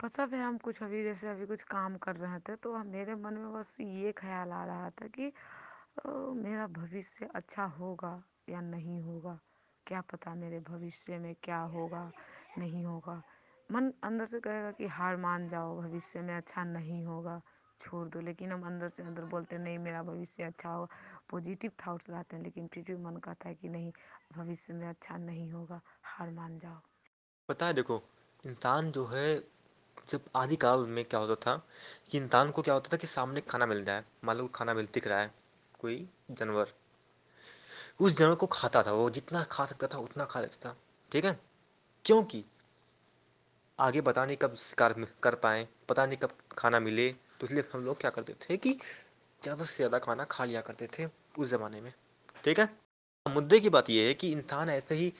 पता है, हम कुछ अभी जैसे अभी कुछ काम कर रहे थे तो मेरे मन में बस ये ख्याल आ रहा था कि मेरा भविष्य अच्छा होगा या नहीं होगा? क्या पता मेरे भविष्य में क्या होगा, नहीं होगा? मन अंदर से कहेगा कि हार मान जाओ, भविष्य में अच्छा नहीं होगा, छोड़ दो। लेकिन हम अंदर से अंदर बोलते, नहीं, मेरा भविष्य अच्छा होगा पॉजिटिव थाट्स लाते हैं, लेकिन फिर भी मन कहता है कि नहीं, भविष्य में अच्छा नहीं होगा, हार मान जाओ। पता है, देखो, इंसान जो है जब आदिकाल में क्या होता था कि इंसान को क्या होता था कि सामने खाना मिल जाए, मान लो खाना मिल, दिख रहा है कोई जानवर, उस जानवर को खाता था, वो जितना खा सकता था उतना खा लेता था, ठीक है? क्योंकि आगे पता नहीं कब शिकार कर पाए, पता नहीं कब खाना मिले तो इसलिए हम लोग क्या करते थे कि ज़्यादा से ज़्यादा खाना खा लिया करते थे उस ज़माने में, ठीक है? मुद्दे की बात यह है कि इंसान ऐसे ही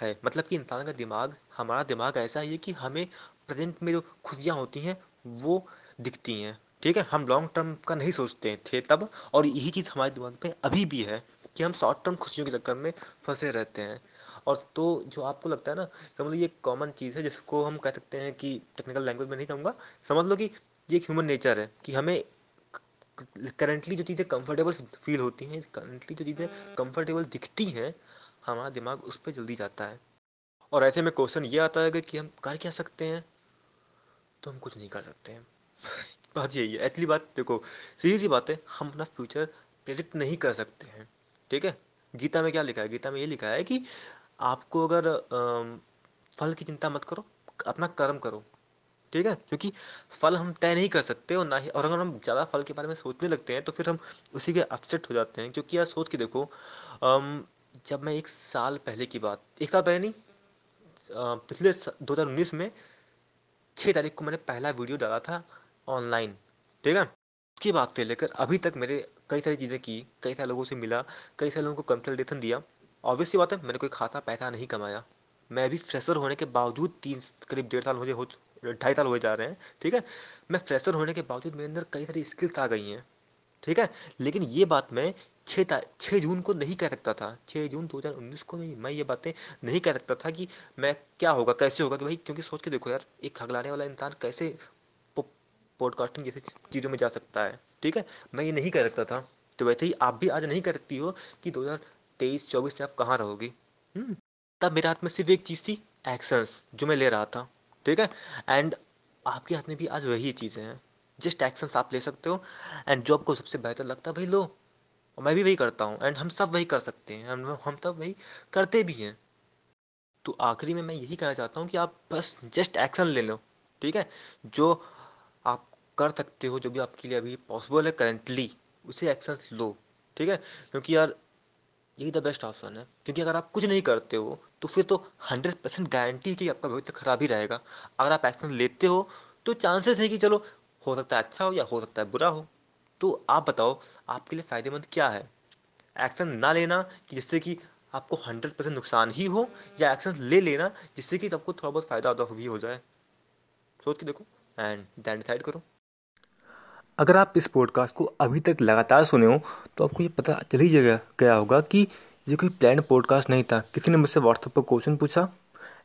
है मतलब कि इंसान का दिमाग, हमारा दिमाग ऐसा ही है कि हमें प्रेजेंट में जो खुशियाँ होती हैं, वो दिखती हैं। ठीक है? हम लॉन्ग टर्म का नहीं सोचते थे तब, और यही चीज़ हमारे दिमाग में अभी भी है कि हम शॉर्ट टर्म खुशियों के चक्कर में फंसे रहते हैं। और तो जो आपको लगता है ना, समझ लो ये कॉमन चीज़ है जिसको हम कह सकते हैं कि टेक्निकल लैंग्वेज में नहीं कहूँगा, समझ लो कि ये एक ह्यूमन नेचर है कि हमें करंटली जो चीज़ें कंफर्टेबल फील होती हैं करंटली जो चीज़ें कंफर्टेबल दिखती हैं, हमारा दिमाग उस पर जल्दी जाता है। और ऐसे में क्वेश्चन ये आता है कि हम कर क्या सकते हैं? तो हम कुछ नहीं कर सकते हैं। बात यही है एक्चुअली बात देखो सीधी सी बात है, हम अपना फ्यूचर प्रेडिक्ट नहीं कर सकते हैं, ठीक है? गीता में क्या लिखा है? गीता में ये लिखा है कि आपको अगर फल की चिंता मत करो, अपना कर्म करो, ठीक है? क्योंकि फल हम तय नहीं कर सकते और ना ही, और अगर हम ज़्यादा फल के बारे में सोचने लगते हैं तो फिर हम उसी के अपसेट हो जाते हैं। क्योंकि यार सोच के देखो जब मैं एक साल पहले की बात, एक साल पहले नहीं पिछले 2019 में छः तारीख को मैंने पहला वीडियो डाला था ऑनलाइन, ठीक है? उसके बाद से लेकर अभी तक मेरे कई सारी चीज़ें की, कई सारे लोगों से मिला, कई सारे लोगों को कंसल्टेशन दिया। ऑब्वियसली बात है, मैंने कोई खाता पैसा नहीं कमाया। मैं अभी फ्रेशर होने के बावजूद तीन, करीब डेढ़ साल मुझे हो, ढाई साल हो जा रहे हैं, ठीक है? मैं फ्रेशर होने के बावजूद मेरे अंदर कई सारी स्किल्स आ गई हैं, ठीक है? लेकिन ये बात मैं छः छः जून को नहीं कह सकता था। छः जून 2019 को नहीं मैं ये बातें नहीं कह सकता था कि मैं क्या होगा कैसे होगा। कि भाई क्योंकि सोच के देखो यार एक खगलाने वाला इंसान कैसे पॉडकास्टिंग जैसी चीज़ों में जा सकता है ठीक है? मैं ये नहीं कह सकता था। तो वैसे ही आप भी आज नहीं कह सकती हो कि 2023-24 में आप कहाँ रहोगी। हम्म, तब मेरे हाथ में सिर्फ़ एक चीज़ थी एक्शंस जो मैं ले रहा था ठीक है? एंड आपके हाथ में भी आज वही चीज़ें हैं। जस्ट एक्शंस आप ले सकते हो। एंड जो आपको सबसे बेहतर लगता है भाई लो मैं भी वही करता हूँ। एंड हम सब वही कर सकते हैं। हम हम सब वही करते भी हैं। तो आखिरी में मैं यही कहना चाहता हूँ कि आप बस जस्ट एक्शन ले लो। ठीक है? जो आप कर सकते हो, जो भी आपके लिए अभी पॉसिबल है करेंटली उसे एक्शन लो। ठीक है? क्योंकि यार, यही द बेस्ट ऑप्शन है। क्योंकि अगर आप कुछ नहीं करते हो तो फिर तो हंड्रेड परसेंट गारंटी कि आपका भविष्य खराब ही रहेगा। अगर आप एक्शन लेते हो तो चांसेस है कि चलो, हो सकता है अच्छा हो या हो सकता है बुरा हो। तो आप बताओ, आपके लिए फ़ायदेमंद क्या है? एक्शन ना लेना कि जिससे कि आपको हंड्रेड परसेंट नुकसान ही हो, या एक्शन ले लेना जिससे कि सबको थोड़ा बहुत फ़ायदा भी हो जाए। सोच के देखो एंड दैन डिसाइड करो। अगर आप इस पॉडकास्ट को अभी तक लगातार सुने हो तो आपको ये पता चल ही गया होगा कि ये कोई प्लान पॉडकास्ट नहीं था। किसी ने मुझसे व्हाट्सएप पर क्वेश्चन पूछा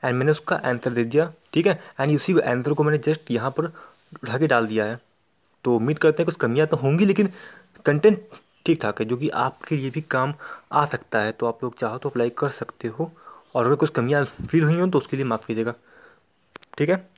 एंड मैंने उसका आंसर दे दिया, ठीक है? एंड उसी आंसर को मैंने जस्ट यहाँ पर उठा के डाल दिया है। तो उम्मीद करते हैं कुछ कमियाँ तो होंगी, लेकिन कंटेंट ठीक ठाक है, जो कि आपके लिए भी काम आ सकता है। तो आप लोग चाहो तो अप्लाई कर सकते हो, और अगर कुछ कमियाँ फील हुई हो तो उसके लिए माफ़ कीजिएगा। ठीक है?